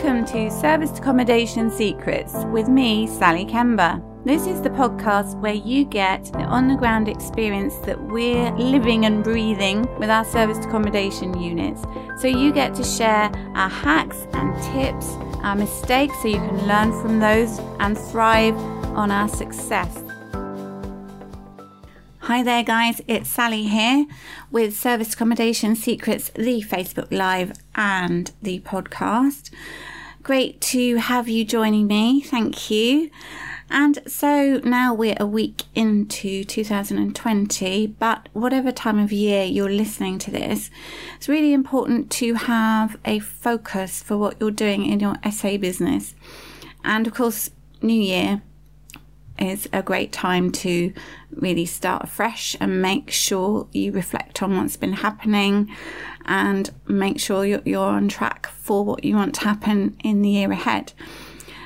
Welcome to Serviced Accommodation Secrets with me, Sally Kemba. This is the podcast where you get the on the ground experience that we're living and breathing with our serviced accommodation units. So you get to share our hacks and tips, our mistakes, so you can learn from those and thrive on our success. Hi there, guys. It's Sally here with Service Accommodation Secrets, the Facebook Live and the podcast. Great to have you joining me. Thank you. And so now we're a week into 2020, but whatever time of year you're listening to this, it's really important to have a focus for what you're doing in your SA business. And of course, New Year, is a great time to really start afresh and make sure you reflect on what's been happening and make sure you're, on track for what you want to happen in the year ahead.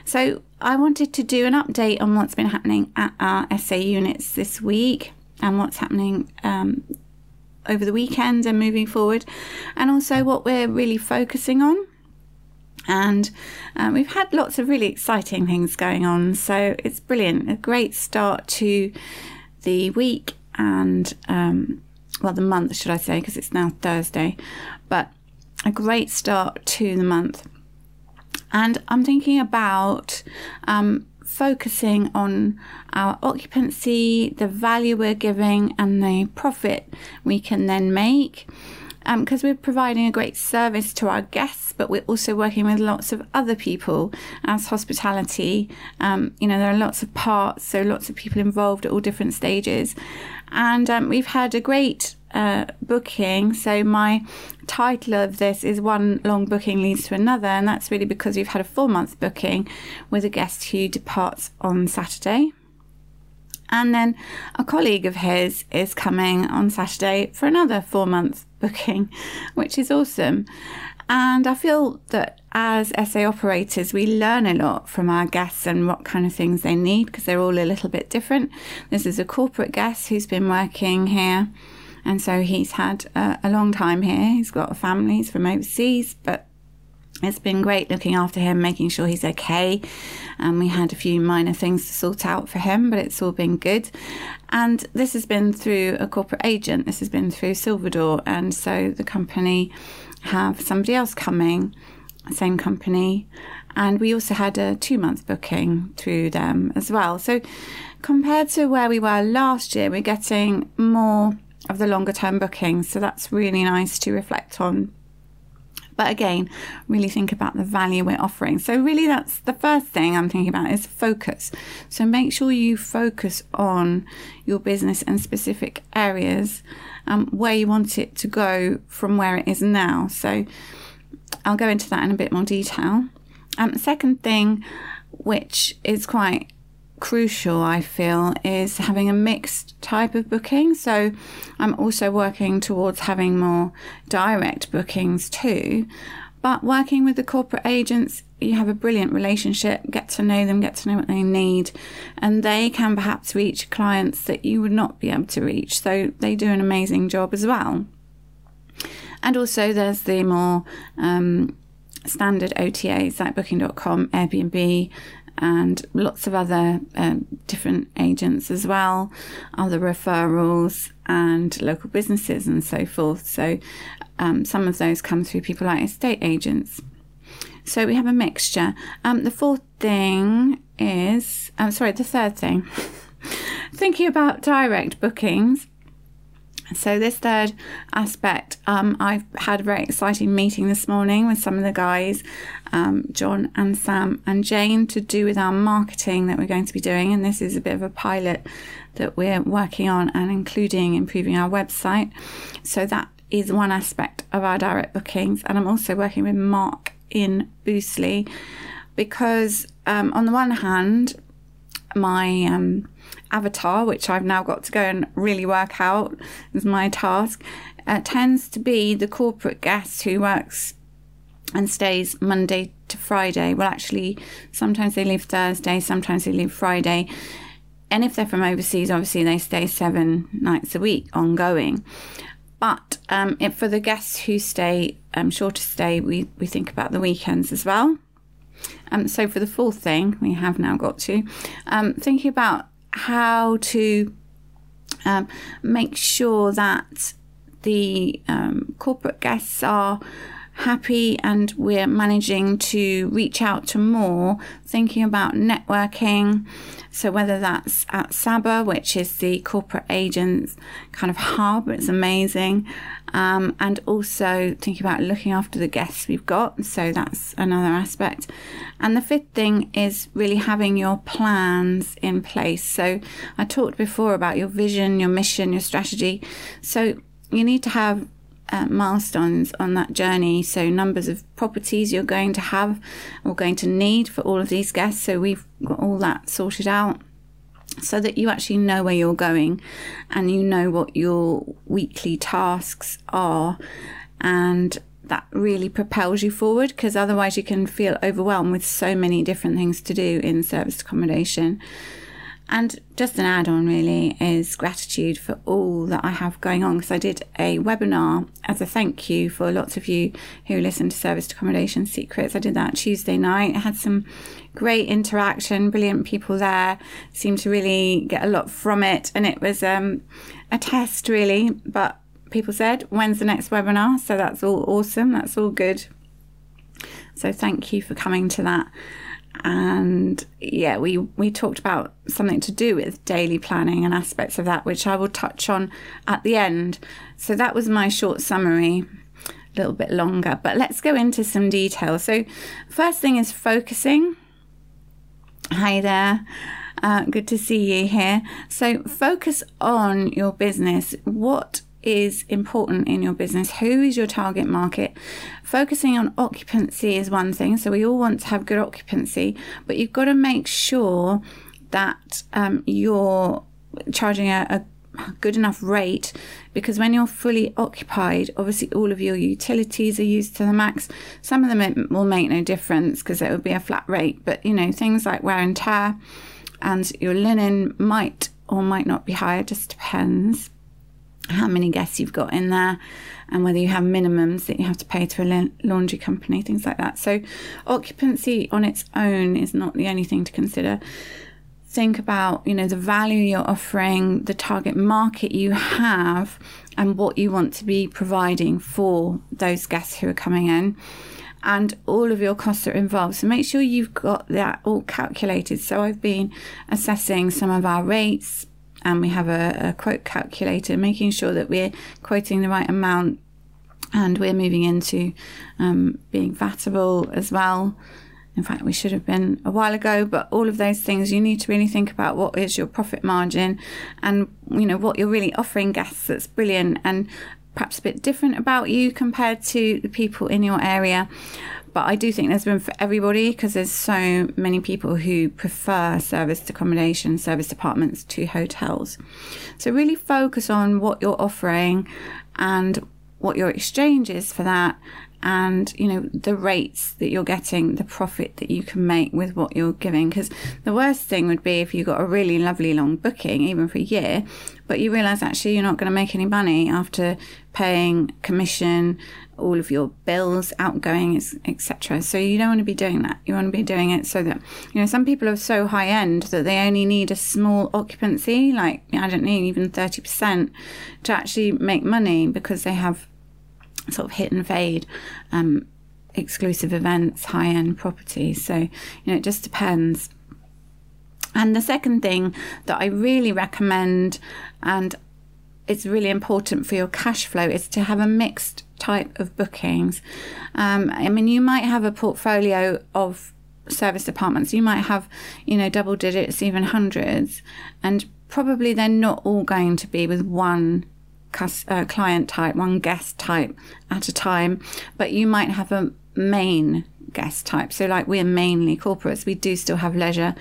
So, I wanted to do an update on what's been happening at our SA units this week and what's happening um, over the weekend and moving forward, and also what we're really focusing on and um, we've had lots of really exciting things going on. So it's brilliant. A great start to the week and, um, well, the month, should I say, because it's now Thursday. But a great start to the month. And I'm thinking about um, focusing on our occupancy, the value we're giving, and the profit we can then make because um, we're providing a great service to our guests, but we're also working with lots of other people as hospitality. Um, you know, there are lots of parts, so lots of people involved at all different stages. And um, we've had a great uh, booking. So my title of this is One Long Booking Leads to Another, and that's really because we've had a four month booking with a guest who departs on Saturday. And then a colleague of his is coming on Saturday for another four month booking, which is awesome. And I feel that as SA operators, we learn a lot from our guests and what kind of things they need because they're all a little bit different. This is a corporate guest who's been working here. And so he's had a, a long time here. He's got a family, he's from overseas, but it's been great looking after him, making sure he's okay. And we had a few minor things to sort out for him, but it's all been good. And this has been through a corporate agent. This has been through Silverdoor, and so the company have somebody else coming, same company, and we also had a two month booking through them as well. So compared to where we were last year, we're getting more of the longer term bookings. So that's really nice to reflect on but again, really think about the value we're offering. So, really, that's the first thing I'm thinking about is focus. So, make sure you focus on your business and specific areas um, where you want it to go from where it is now. So, I'll go into that in a bit more detail. Um, second thing, which is quite crucial, I feel, is having a mixed type of booking. So I'm also working towards having more direct bookings too. But working with the corporate agents, you have a brilliant relationship, get to know them, get to know what they need, and they can perhaps reach clients that you would not be able to reach. So they do an amazing job as well. And also, there's the more um, standard OTAs like Booking.com, Airbnb, and lots of other um, different agents as well, other referrals and local businesses and so forth. So um, some of those come through people like estate agents. So we have a mixture. Um, the fourth thing is, I'm sorry, the third thing, thinking about direct bookings. So, this third aspect, um, I've had a very exciting meeting this morning with some of the guys, um, John and Sam and Jane, to do with our marketing that we're going to be doing. And this is a bit of a pilot that we're working on and including improving our website. So, that is one aspect of our direct bookings. And I'm also working with Mark in Boostly because, um, on the one hand, my um, avatar, which I've now got to go and really work out, is my task, uh, tends to be the corporate guest who works and stays Monday to Friday. Well, actually, sometimes they leave Thursday, sometimes they leave Friday. And if they're from overseas, obviously they stay seven nights a week ongoing. But um, if for the guests who stay um, shorter stay, we, we think about the weekends as well. Um, so for the fourth thing, we have now got to um, thinking about how to um, make sure that the um, corporate guests are happy and we're managing to reach out to more, thinking about networking. So, whether that's at Saba, which is the corporate agents kind of hub, it's amazing. Um, and also thinking about looking after the guests we've got. So, that's another aspect. And the fifth thing is really having your plans in place. So, I talked before about your vision, your mission, your strategy. So, you need to have uh, milestones on that journey. So, numbers of properties you're going to have or going to need for all of these guests. So, we've got all that sorted out so that you actually know where you're going and you know what your weekly tasks are. And that really propels you forward because otherwise you can feel overwhelmed with so many different things to do in service accommodation. And just an add on, really, is gratitude for all that I have going on. Because I did a webinar as a thank you for lots of you who listen to Service Accommodation Secrets. I did that Tuesday night. I had some great interaction, brilliant people there, seemed to really get a lot from it. And it was um, a test, really. But people said, when's the next webinar? So that's all awesome. That's all good. So thank you for coming to that and yeah, we we talked about something to do with daily planning and aspects of that, which I will touch on at the end. So that was my short summary, a little bit longer, but let's go into some detail. So, first thing is focusing. Hi there. Uh, good to see you here. So, focus on your business. What is important in your business? Who is your target market? Focusing on occupancy is one thing. So we all want to have good occupancy, but you've got to make sure that um, you're charging a, a good enough rate because when you're fully occupied, obviously all of your utilities are used to the max. Some of them will make no difference because it will be a flat rate, but you know, things like wear and tear and your linen might or might not be higher, just depends how many guests you've got in there and whether you have minimums that you have to pay to a laundry company, things like that. So, occupancy on its own is not the only thing to consider. Think about, you know, the value you're offering, the target market you have, and what you want to be providing for those guests who are coming in and all of your costs are involved. So make sure you've got that all calculated. So I've been assessing some of our rates and we have a, a quote calculator, making sure that we're quoting the right amount and we're moving into um, being vatable as well. In fact, we should have been a while ago, but all of those things you need to really think about what is your profit margin and you know what you're really offering guests that's brilliant and perhaps a bit different about you compared to the people in your area. But I do think there's room for everybody because there's so many people who prefer service accommodation, service apartments to hotels. So really focus on what you're offering and what your exchange is for that and you know the rates that you're getting the profit that you can make with what you're giving. Because the worst thing would be if you got a really lovely long booking even for a year but you realize actually you're not going to make any money after paying commission all of your bills outgoing etc so you don't want to be doing that. You want to be doing it so that you know some people are so high end that they only need a small occupancy like i don't need even 30% to actually make money because they have sort of hit and fade um, exclusive events, high end properties. So, you know, it just depends. And the second thing that I really recommend, and it's really important for your cash flow, is to have a mixed type of bookings. Um, I mean, you might have a portfolio of service apartments, you might have, you know, double digits, even hundreds, and probably they're not all going to be with one uh, client type, one guest type at a time, but you might have a main guest type. So, like we're mainly corporates, we do still have leisure,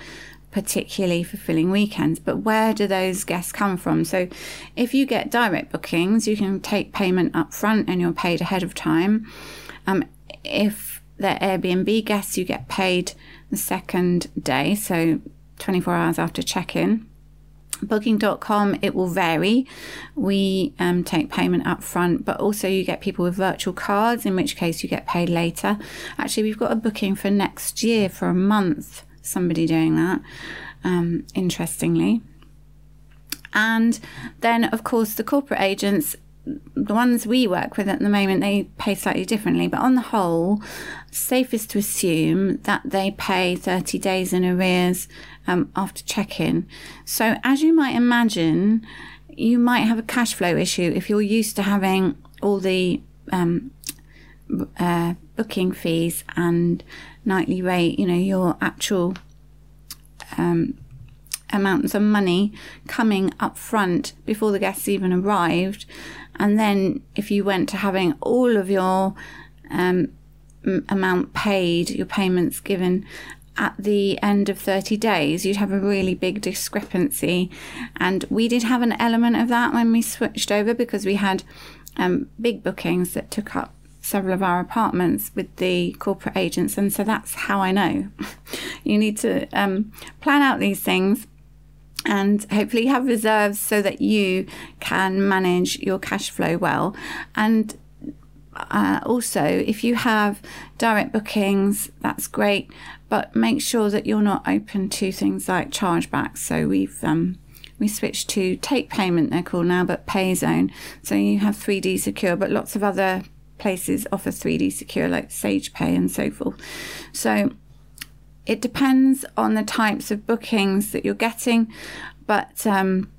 particularly for filling weekends. But where do those guests come from? So, if you get direct bookings, you can take payment up front and you're paid ahead of time. Um, if they're Airbnb guests, you get paid the second day, so 24 hours after check in Booking.com, it will vary. We um, take payment up front, but also you get people with virtual cards, in which case you get paid later. Actually, we've got a booking for next year for a month, somebody doing that, um, interestingly. And then, of course, the corporate agents, the ones we work with at the moment, they pay slightly differently. But on the whole, safest to assume that they pay 30 days in arrears um, after check in. So, as you might imagine, you might have a cash flow issue if you're used to having all the um, uh, booking fees and nightly rate, you know, your actual um, amounts of money coming up front before the guests even arrived. And then if you went to having all of your um, amount paid, your payments given at the end of 30 days, you'd have a really big discrepancy. And we did have an element of that when we switched over because we had um, big bookings that took up several of our apartments with the corporate agents. And so that's how I know. you need to um, plan out these things and hopefully have reserves so that you can manage your cash flow well. And uh, also, if you have direct bookings, that's great, but make sure that you're not open to things like chargebacks. So we've um, we switched to take payment, they're called now, but Payzone. So you have 3D Secure, but lots of other places offer 3D Secure, like Sage Pay and so forth. So it depends on the types of bookings that you're getting, but um,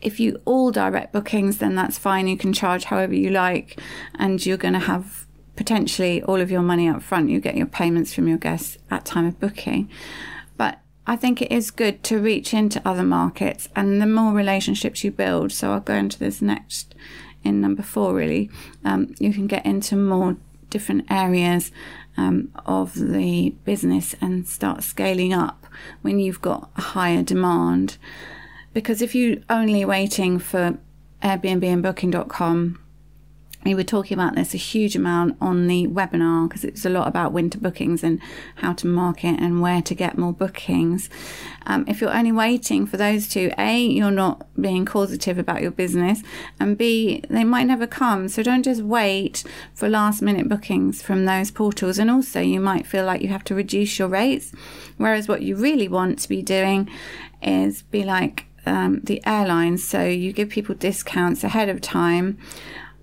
if you all direct bookings, then that's fine. You can charge however you like, and you're going to have potentially all of your money up front. You get your payments from your guests at time of booking. But I think it is good to reach into other markets, and the more relationships you build. So I'll go into this next in number four. Really, um, you can get into more different areas um, of the business and start scaling up when you've got a higher demand. Because if you're only waiting for Airbnb and Booking.com we were talking about this a huge amount on the webinar because it's a lot about winter bookings and how to market and where to get more bookings. Um, if you're only waiting for those two, A, you're not being causative about your business, and B, they might never come. So don't just wait for last minute bookings from those portals. And also, you might feel like you have to reduce your rates, whereas what you really want to be doing is be like, um, the airlines. So you give people discounts ahead of time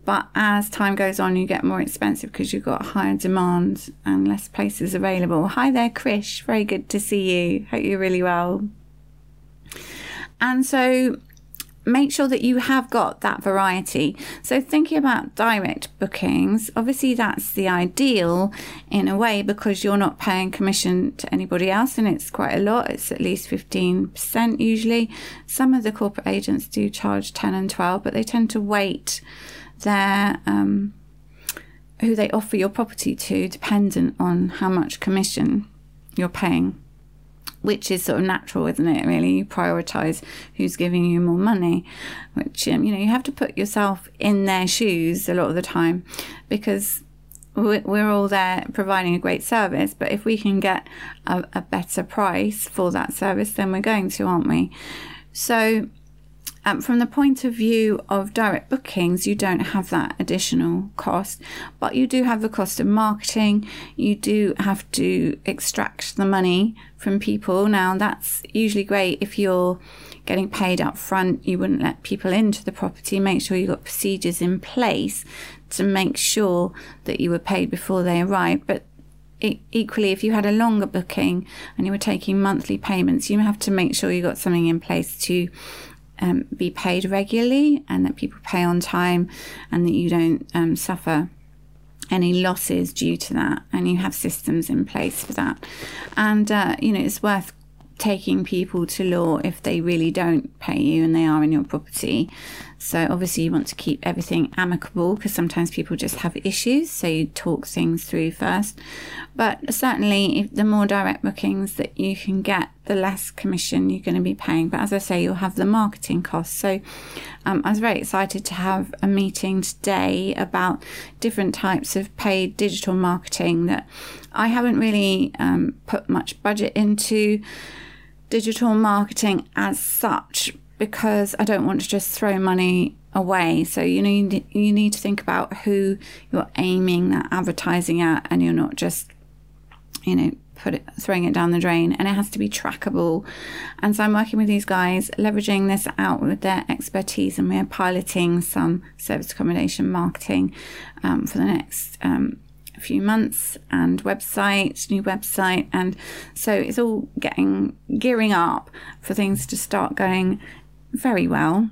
but as time goes on, you get more expensive because you've got higher demand and less places available. Hi there, Krish. Very good to see you. Hope you're really well. And so make sure that you have got that variety. So, thinking about direct bookings, obviously that's the ideal in a way because you're not paying commission to anybody else, and it's quite a lot. It's at least 15% usually. Some of the corporate agents do charge 10 and 12, but they tend to wait their um, who they offer your property to dependent on how much commission you're paying, which is sort of natural, isn't it? Really, you prioritize who's giving you more money, which um, you know you have to put yourself in their shoes a lot of the time because we're all there providing a great service, but if we can get a, a better price for that service, then we're going to, aren't we? So um, from the point of view of direct bookings, you don't have that additional cost, but you do have the cost of marketing. You do have to extract the money from people. Now, that's usually great if you're getting paid up front. You wouldn't let people into the property. Make sure you've got procedures in place to make sure that you were paid before they arrived. But equally, if you had a longer booking and you were taking monthly payments, you have to make sure you got something in place to um, be paid regularly and that people pay on time and that you don't um, suffer any losses due to that and you have systems in place for that and uh, you know it's worth taking people to law if they really don't pay you and they are in your property. So obviously you want to keep everything amicable because sometimes people just have issues. So you talk things through first. But certainly if the more direct bookings that you can get, the less commission you're going to be paying. But as I say, you'll have the marketing costs. So um, I was very excited to have a meeting today about different types of paid digital marketing that I haven't really um, put much budget into digital marketing as such because I don't want to just throw money away. So you need you need to think about who you're aiming that advertising at, and you're not just you know put it throwing it down the drain and it has to be trackable. And so i'm working with these guys leveraging this out with their expertise and we're piloting some service accommodation marketing um, for the next um, few months and website new website and so it's all getting gearing up for things to start going very well.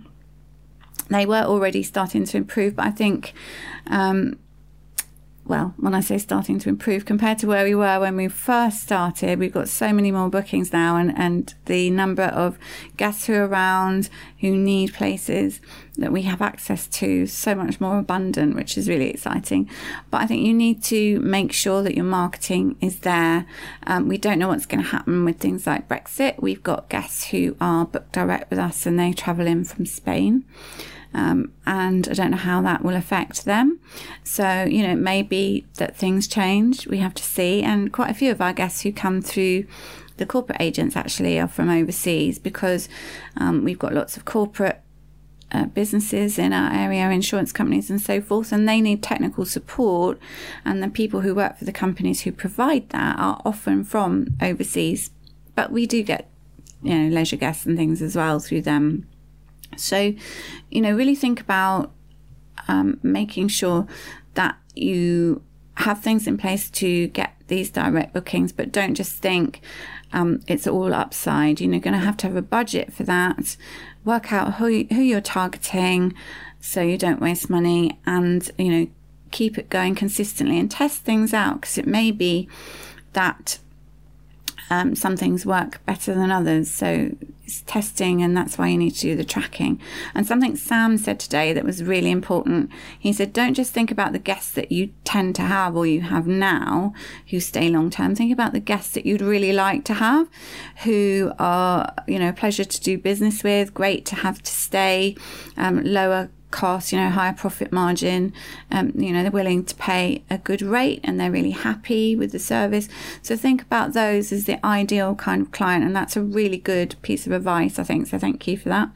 They were already starting to improve, but I think, um, well, when I say starting to improve compared to where we were when we first started, we've got so many more bookings now, and, and the number of guests who are around who need places that we have access to so much more abundant, which is really exciting. But I think you need to make sure that your marketing is there. Um, we don't know what's going to happen with things like Brexit. We've got guests who are booked direct with us and they travel in from Spain. Um, and I don't know how that will affect them. So, you know, it may be that things change. We have to see. And quite a few of our guests who come through the corporate agents actually are from overseas because um, we've got lots of corporate uh, businesses in our area, insurance companies, and so forth, and they need technical support. And the people who work for the companies who provide that are often from overseas, but we do get, you know, leisure guests and things as well through them. So, you know, really think about um, making sure that you have things in place to get these direct bookings, but don't just think um, it's all upside. You know, going to have to have a budget for that. Work out who who you're targeting, so you don't waste money, and you know, keep it going consistently and test things out because it may be that um, some things work better than others. So it's testing, and that's why you need to do the tracking. And something Sam said today that was really important. He said, don't just think about the guests that you tend to have or you have now who stay long term. Think about the guests that you'd really like to have, who are, you know, a pleasure to do business with, great to have to stay, um, lower cost, you know, higher profit margin. Um, you know, they're willing to pay a good rate and they're really happy with the service. So think about those as the ideal kind of client. And that's a really good piece of advice, I think. So thank you for that.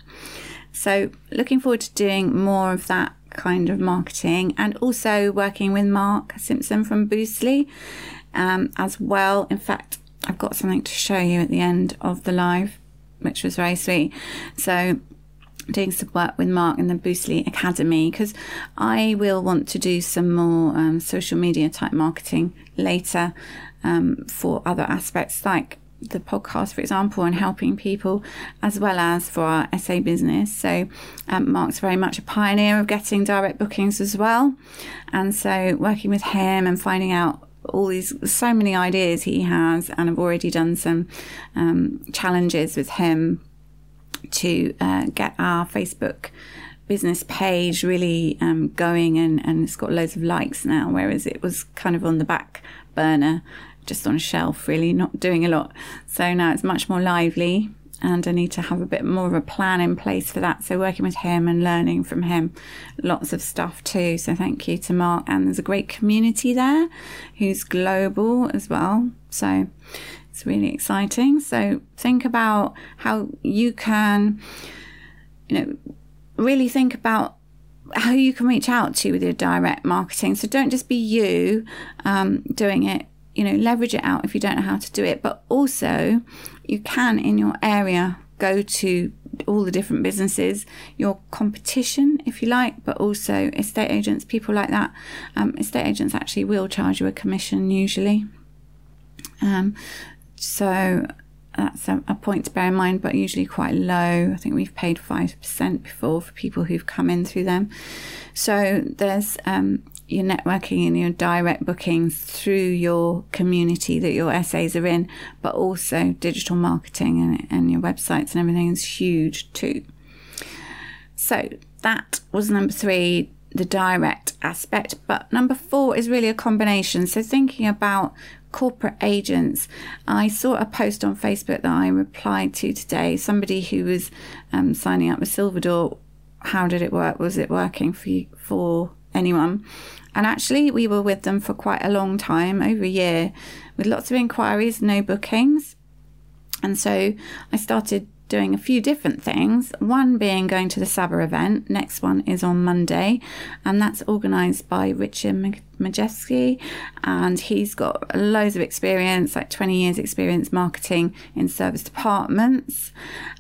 So looking forward to doing more of that kind of marketing and also working with Mark Simpson from Boostly um, as well. In fact, I've got something to show you at the end of the live, which was very sweet. So doing some work with Mark in the Boostly Academy because I will want to do some more um, social media type marketing later um, for other aspects like the podcast, for example, and helping people, as well as for our SA business. So, um, Mark's very much a pioneer of getting direct bookings as well. And so, working with him and finding out all these so many ideas he has, and I've already done some um, challenges with him to uh, get our Facebook business page really um, going and, and it's got loads of likes now, whereas it was kind of on the back burner, just on a shelf, really not doing a lot. So now it's much more lively and I need to have a bit more of a plan in place for that. So working with him and learning from him, lots of stuff too. So thank you to Mark. And there's a great community there who's global as well. So it's really exciting. So think about how you can, you know, really think about how you can reach out to with your direct marketing. So don't just be you um, doing it. You know, leverage it out if you don't know how to do it. But also, you can in your area go to all the different businesses, your competition, if you like, but also estate agents, people like that. Um, estate agents actually will charge you a commission usually. Um, so that's a, a, point to bear in mind, but usually quite low. I think we've paid 5% before for people who've come in through them. So there's um, your networking and your direct bookings through your community that your essays are in, but also digital marketing and, and your websites and everything is huge too. So that was number three the direct aspect. But number four is really a combination. So thinking about corporate agents. I saw a post on Facebook that I replied to today. Somebody who was um, signing up with Silverdoor. How did it work? Was it working for you, for anyone? And actually, we were with them for quite a long time, over a year, with lots of inquiries, no bookings. And so I started doing a few different things. One being going to the Sabah event. Next one is on Monday, and that's organised by Richard Majeski, and he's got loads of experience, like 20 years experience marketing in service apartments,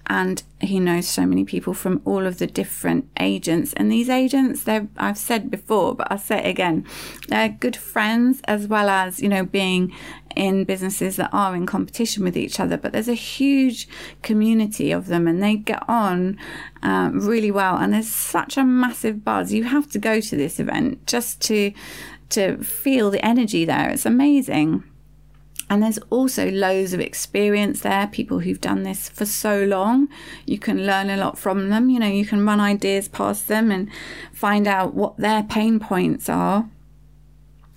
and he knows so many people from all of the different agents. And these agents, they're I've said before, but I'll say it again, they're good friends as well as you know being in businesses that are in competition with each other. But there's a huge community of them, and they get on um, really well. And there's such a massive buzz. You have to go to this event just to to feel the energy there. It's amazing. And there's also loads of experience there, people who've done this for so long. You can learn a lot from them. You know, you can run ideas past them and find out what their pain points are,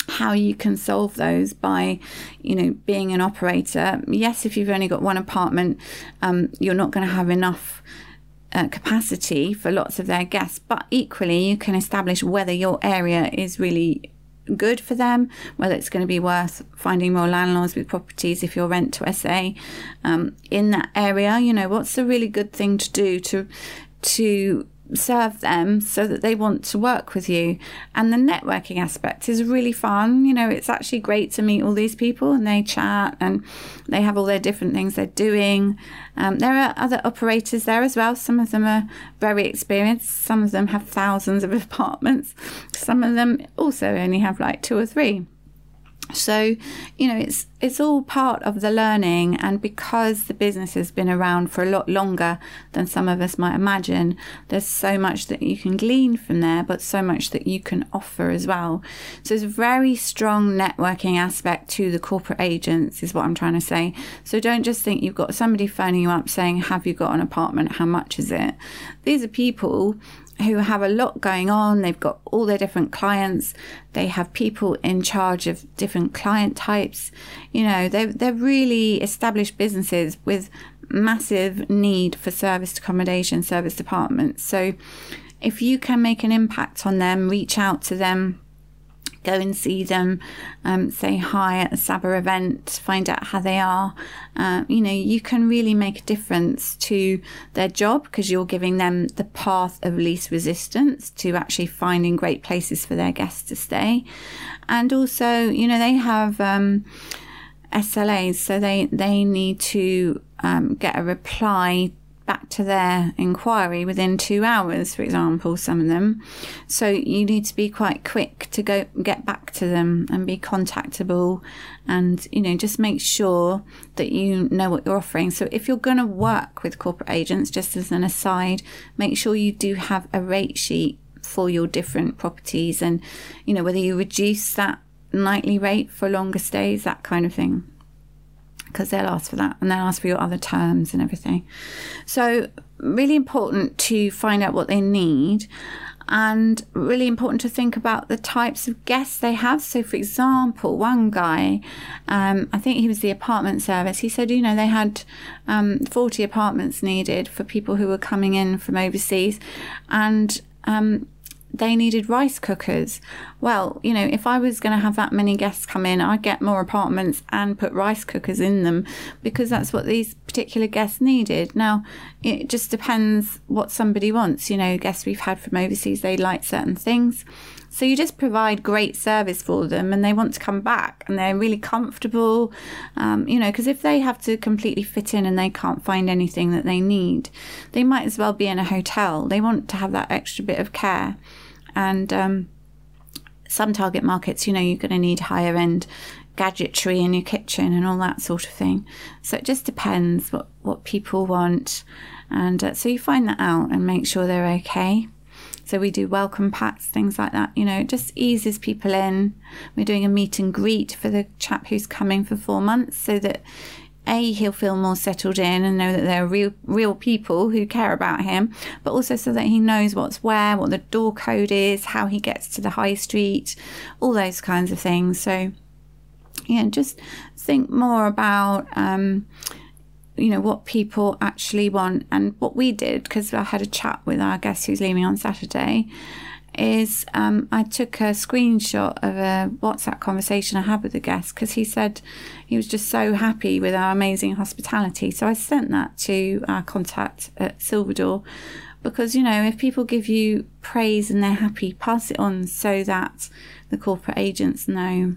how you can solve those by, you know, being an operator. Yes, if you've only got one apartment, um, you're not going to have enough. Uh, capacity for lots of their guests, but equally you can establish whether your area is really good for them, whether it's going to be worth finding more landlords with properties if you're rent to SA um, in that area. You know, what's a really good thing to do to to serve them so that they want to work with you. And the networking aspect is really fun. You know, it's actually great to meet all these people and they chat and they have all their different things they're doing. Um, there are other operators there as well. Some of them are very experienced, some of them have thousands of apartments, some of them also only have like two or three. So, you know, it's it's all part of the learning and because the business has been around for a lot longer than some of us might imagine, there's so much that you can glean from there, but so much that you can offer as well. So there's a very strong networking aspect to the corporate agents is what I'm trying to say. So don't just think you've got somebody phoning you up saying, "Have you got an apartment? How much is it?" These are people who have a lot going on. They've got all their different clients. They have people in charge of different client types. You know, they're, they're really established businesses with massive need for service accommodation, service apartments. So if you can make an impact on them, reach out to them, go and see them, um, say hi at the Sabah event, find out how they are. Uh, you know, you can really make a difference to their job because you're giving them the path of least resistance to actually finding great places for their guests to stay. And also, you know, they have. Um, SLAs, so they, they need to um, get a reply back to their inquiry within two hours, for example, some of them. So you need to be quite quick to go get back to them and be contactable and, you know, just make sure that you know what you're offering. So if you're going to work with corporate agents, just as an aside, make sure you do have a rate sheet for your different properties and, you know, whether you reduce that nightly rate for longer stays, that kind of thing because they'll ask for that and they'll ask for your other terms and everything. So, really important to find out what they need and really important to think about the types of guests they have. So, for example, one guy, um, I think he was the apartment service, he said, you know, they had um, 40 apartments needed for people who were coming in from overseas. And um, they needed rice cookers. Well, you know, if I was going to have that many guests come in, I'd get more apartments and put rice cookers in them because that's what these particular guests needed. Now, it just depends what somebody wants. You know, guests we've had from overseas, they like certain things. So you just provide great service for them and they want to come back and they're really comfortable. Um, you know, because if they have to completely fit in and they can't find anything that they need, they might as well be in a hotel. They want to have that extra bit of care. And um, some target markets, you know, you're going to need higher end gadgetry in your kitchen and all that sort of thing. So it just depends what, what people want. And uh, so you find that out and make sure they're okay. So we do welcome packs, things like that. You know, it just eases people in. We're doing a meet and greet for the chap who's coming for four months so that a he'll feel more settled in and know that there are real real people who care about him but also so that he knows what's where what the door code is how he gets to the high street all those kinds of things so yeah just think more about um, you know what people actually want and what we did because i had a chat with our guest who's leaving on saturday is um, I took a screenshot of a WhatsApp conversation I had with the guest because he said he was just so happy with our amazing hospitality. So I sent that to our contact at Silverdoor because, you know, if people give you praise and they're happy, pass it on so that the corporate agents know.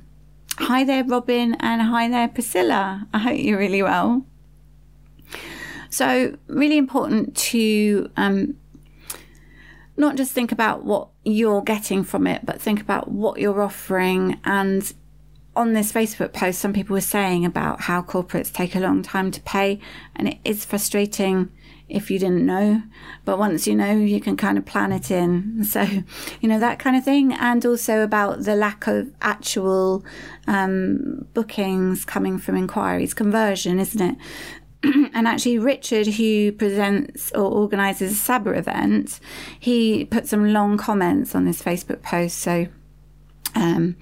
Hi there, Robin, and hi there, Priscilla. I hope you're really well. So, really important to um, not just think about what you're getting from it, but think about what you're offering. And on this Facebook post, some people were saying about how corporates take a long time to pay, and it is frustrating if you didn't know. But once you know, you can kind of plan it in. So, you know, that kind of thing. And also about the lack of actual um, bookings coming from inquiries, conversion, isn't it? and actually, Richard, who presents or organises a Sabre event, he put some long comments on this Facebook post. So um,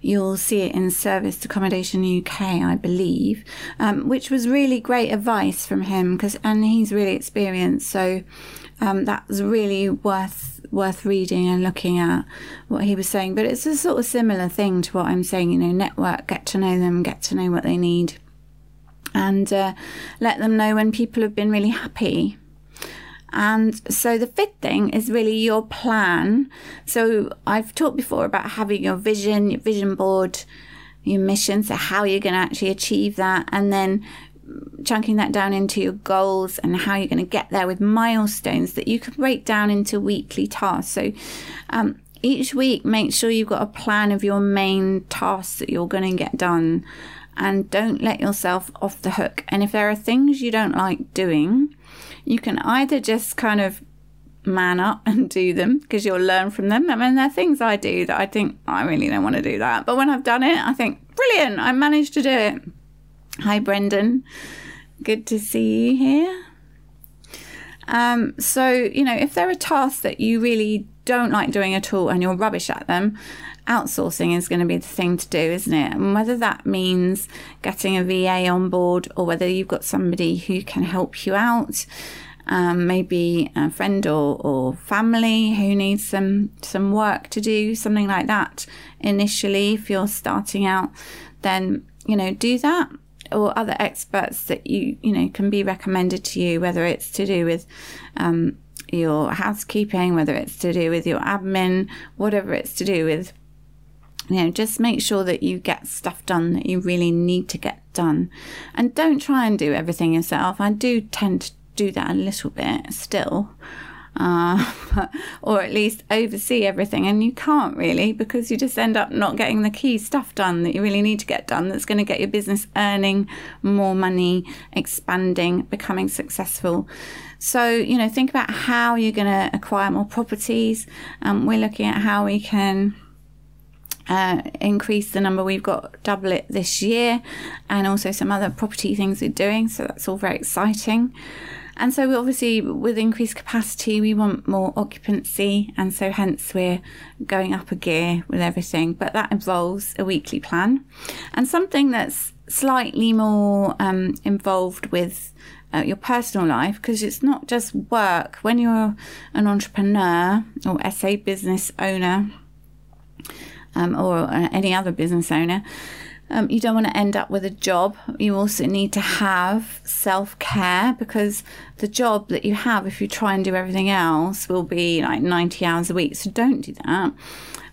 you'll see it in Service Accommodation UK, I believe, um, which was really great advice from him because, and he's really experienced. So um, that was really worth worth reading and looking at what he was saying. But it's a sort of similar thing to what I'm saying. You know, network, get to know them, get to know what they need and uh, let them know when people have been really happy. And so the fifth thing is really your plan. So I've talked before about having your vision, your vision board, your mission, so how you're going to actually achieve that, and then chunking that down into your goals and how you're going to get there with milestones that you can break down into weekly tasks. So um, each week, make sure you've got a plan of your main tasks that you're going to get done and don't let yourself off the hook. And if there are things you don't like doing, you can either just kind of man up and do them because you'll learn from them. I mean, there are things I do that I think I really don't want to do that. But when I've done it, I think, brilliant, I managed to do it. Hi, Brendan. Good to see you here. Um, so, you know, if there are tasks that you really don't like doing at all and you're rubbish at them, outsourcing is going to be the thing to do, isn't it? And whether that means getting a VA on board or whether you've got somebody who can help you out, um, maybe a friend or, or family who needs some some work to do, something like that. Initially, if you're starting out, then you know do that or other experts that you you know can be recommended to you, whether it's to do with um, your housekeeping, whether it's to do with your admin, whatever it's to do with you know, just make sure that you get stuff done that you really need to get done. And don't try and do everything yourself. I do tend to do that a little bit still. Uh, or at least oversee everything. And you can't really because you just end up not getting the key stuff done that you really need to get done that's going to get your business earning more money, expanding, becoming successful. So, you know, think about how you're going to acquire more properties. Um, we're looking at how we can uh, increase the number we've got, double it this year, and also some other property things we're doing. So that's all very exciting. And so, we obviously, with increased capacity, we want more occupancy, and so hence we're going up a gear with everything. But that involves a weekly plan and something that's slightly more um, involved with uh, your personal life because it's not just work. When you're an entrepreneur or SA business owner, um, or uh, any other business owner. Um, you don't want to end up with a job. You also need to have self care because the job that you have, if you try and do everything else, will be like 90 hours a week. So don't do that.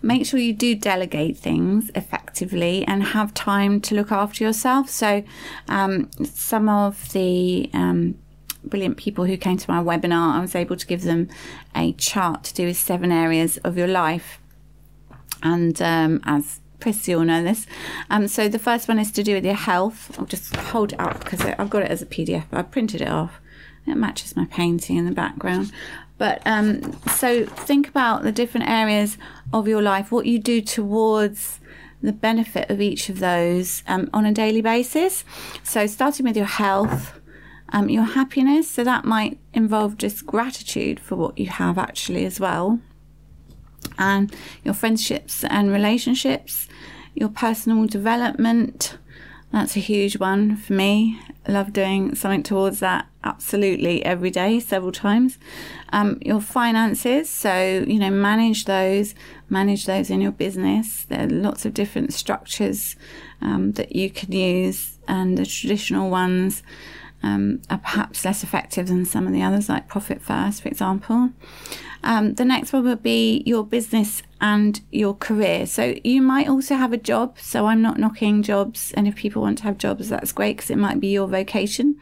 Make sure you do delegate things effectively and have time to look after yourself. So, um, some of the um, brilliant people who came to my webinar, I was able to give them a chart to do with seven areas of your life and um, as Chris, you'll know this. Um, so the first one is to do with your health. I'll just hold it up because I've got it as a PDF. I printed it off. It matches my painting in the background. But um, so think about the different areas of your life, what you do towards the benefit of each of those um, on a daily basis. So starting with your health, um, your happiness. So that might involve just gratitude for what you have actually as well and your friendships and relationships, your personal development, That's a huge one for me. I love doing something towards that absolutely every day, several times. Um, your finances, so you know, manage those, manage those in your business. There are lots of different structures um, that you can use, and the traditional ones um, are perhaps less effective than some of the others, like Profit First, for example. Um, the next one would be your business and your career. So you might also have a job. So I'm not knocking jobs, and if people want to have jobs, that's great because it might be your vocation.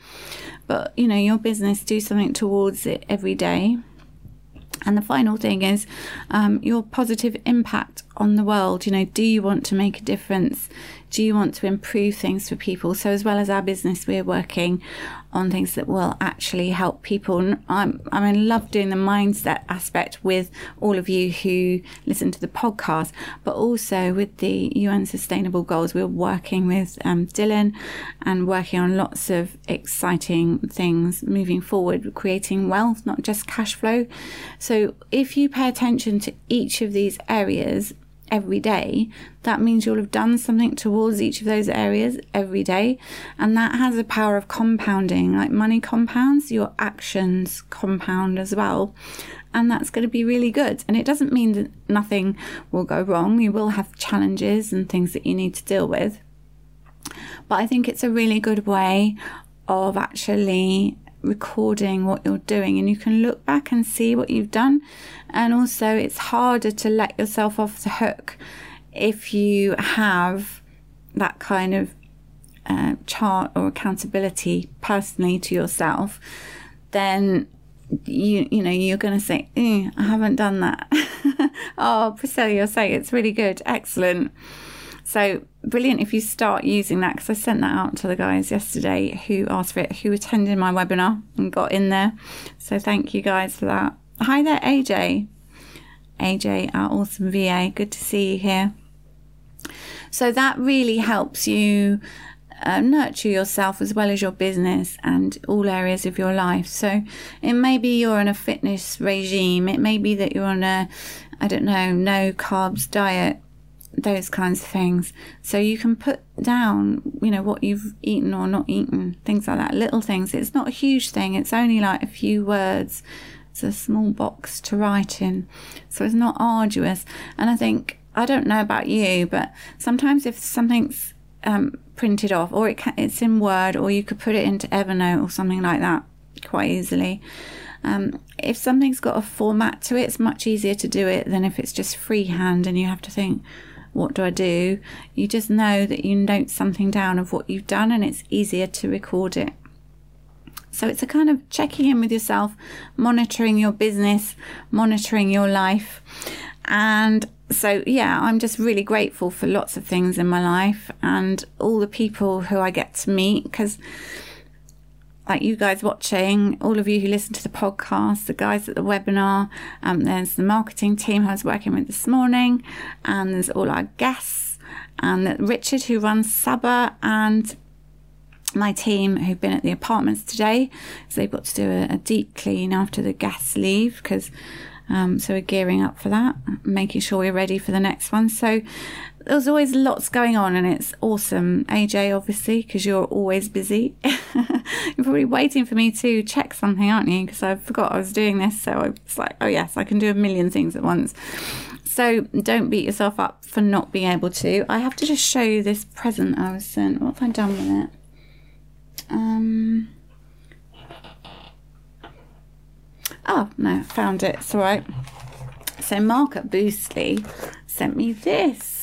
But you know, your business, do something towards it every day. And the final thing is um, your positive impact on the world. You know, do you want to make a difference? Do you want to improve things for people? So, as well as our business, we're working on things that will actually help people. And I'm, I mean, love doing the mindset aspect with all of you who listen to the podcast, but also with the UN Sustainable Goals. We're working with um, Dylan and working on lots of exciting things moving forward, creating wealth, not just cash flow. So if you pay attention to each of these areas, every day, that means you'll have done something towards each of those areas every day. And that has a power of compounding. Like money compounds, your actions compound as well. And that's going to be really good. And it doesn't mean that nothing will go wrong. You will have challenges and things that you need to deal with. But I think it's a really good way of actually recording what you're doing and you can look back and see what you've done. And also, it's harder to let yourself off the hook if you have that kind of uh, chart or accountability personally to yourself. Then you you know you're going to say, I haven't done that. oh, Priscilla, you're saying it's really good, excellent. So brilliant if you start using that because I sent that out to the guys yesterday who asked for it, who attended my webinar and got in there. So thank you guys for that. Hi there, AJ. AJ, our awesome VA. Good to see you here. So that really helps you uh, nurture yourself as well as your business and all areas of your life. So it may be you're on a fitness regime. It may be that you're on a, I don't know, no carbs diet those kinds of things. So you can put down, you know, what you've eaten or not eaten, things like that, little things. It's not a huge thing, it's only like a few words. It's a small box to write in. So it's not arduous. And I think, I don't know about you, but sometimes if something's um, printed off or it can, it's in Word or you could put it into Evernote or something like that quite easily. Um, if something's got a format to it, it's much easier to do it than if it's just freehand and you have to think, what do I do? You just know that you note something down of what you've done and it's easier to record it. So it's a kind of checking in with yourself, monitoring your business, monitoring your life. And so, yeah, I'm just really grateful for lots of things in my life and all the people who I get to meet because like you guys watching, all of you who listen to the podcast, the guys at the webinar, um, there's the marketing team I was working with this morning, and there's all our guests, and Richard who runs Saba, and my team who've been at the apartments today. So they've got to do a, a deep clean after the guests leave because um, so we're gearing up for that, making sure we're ready for the next one. So there's always lots going on and it's awesome. AJ, obviously, because you're always busy. you're probably waiting for me to check something, aren't you? Because I forgot I was doing this. So I was like, oh, yes, I can do a million things at once. So don't beat yourself up for not being able to. I have to just show you this present I was sent. What have I done with it? Um. Oh, no, found it. It's all right. So Mark at Boostly sent me this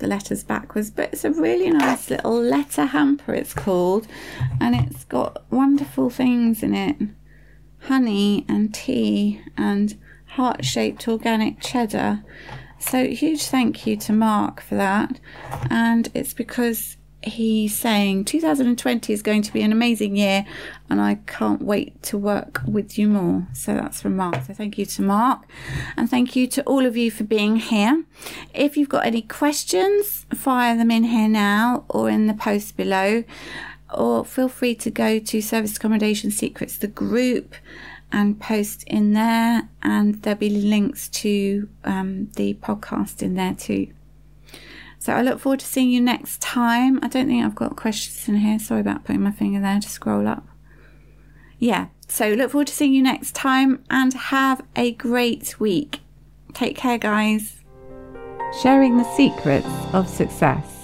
the letters backwards, but it's a really nice little letter hamper, it's called, and it's got wonderful things in it honey and tea and heart shaped organic cheddar. So, huge thank you to Mark for that, and it's because he's saying 2020 is going to be an amazing year and I can't wait to work with you more. So that's from Mark. So thank you to Mark and thank you to all of you for being here. If you've got any questions, fire them in here now or in the post below or feel free to go to Service Accommodation Secrets, the group, and post in there. And there'll be links to um, the podcast in there too. So I look forward to seeing you next time. I don't think I've got questions in here. Sorry about putting my finger there to scroll up. Yeah, so look forward to seeing you next time and have a great week. Take care, guys. Sharing the secrets of success.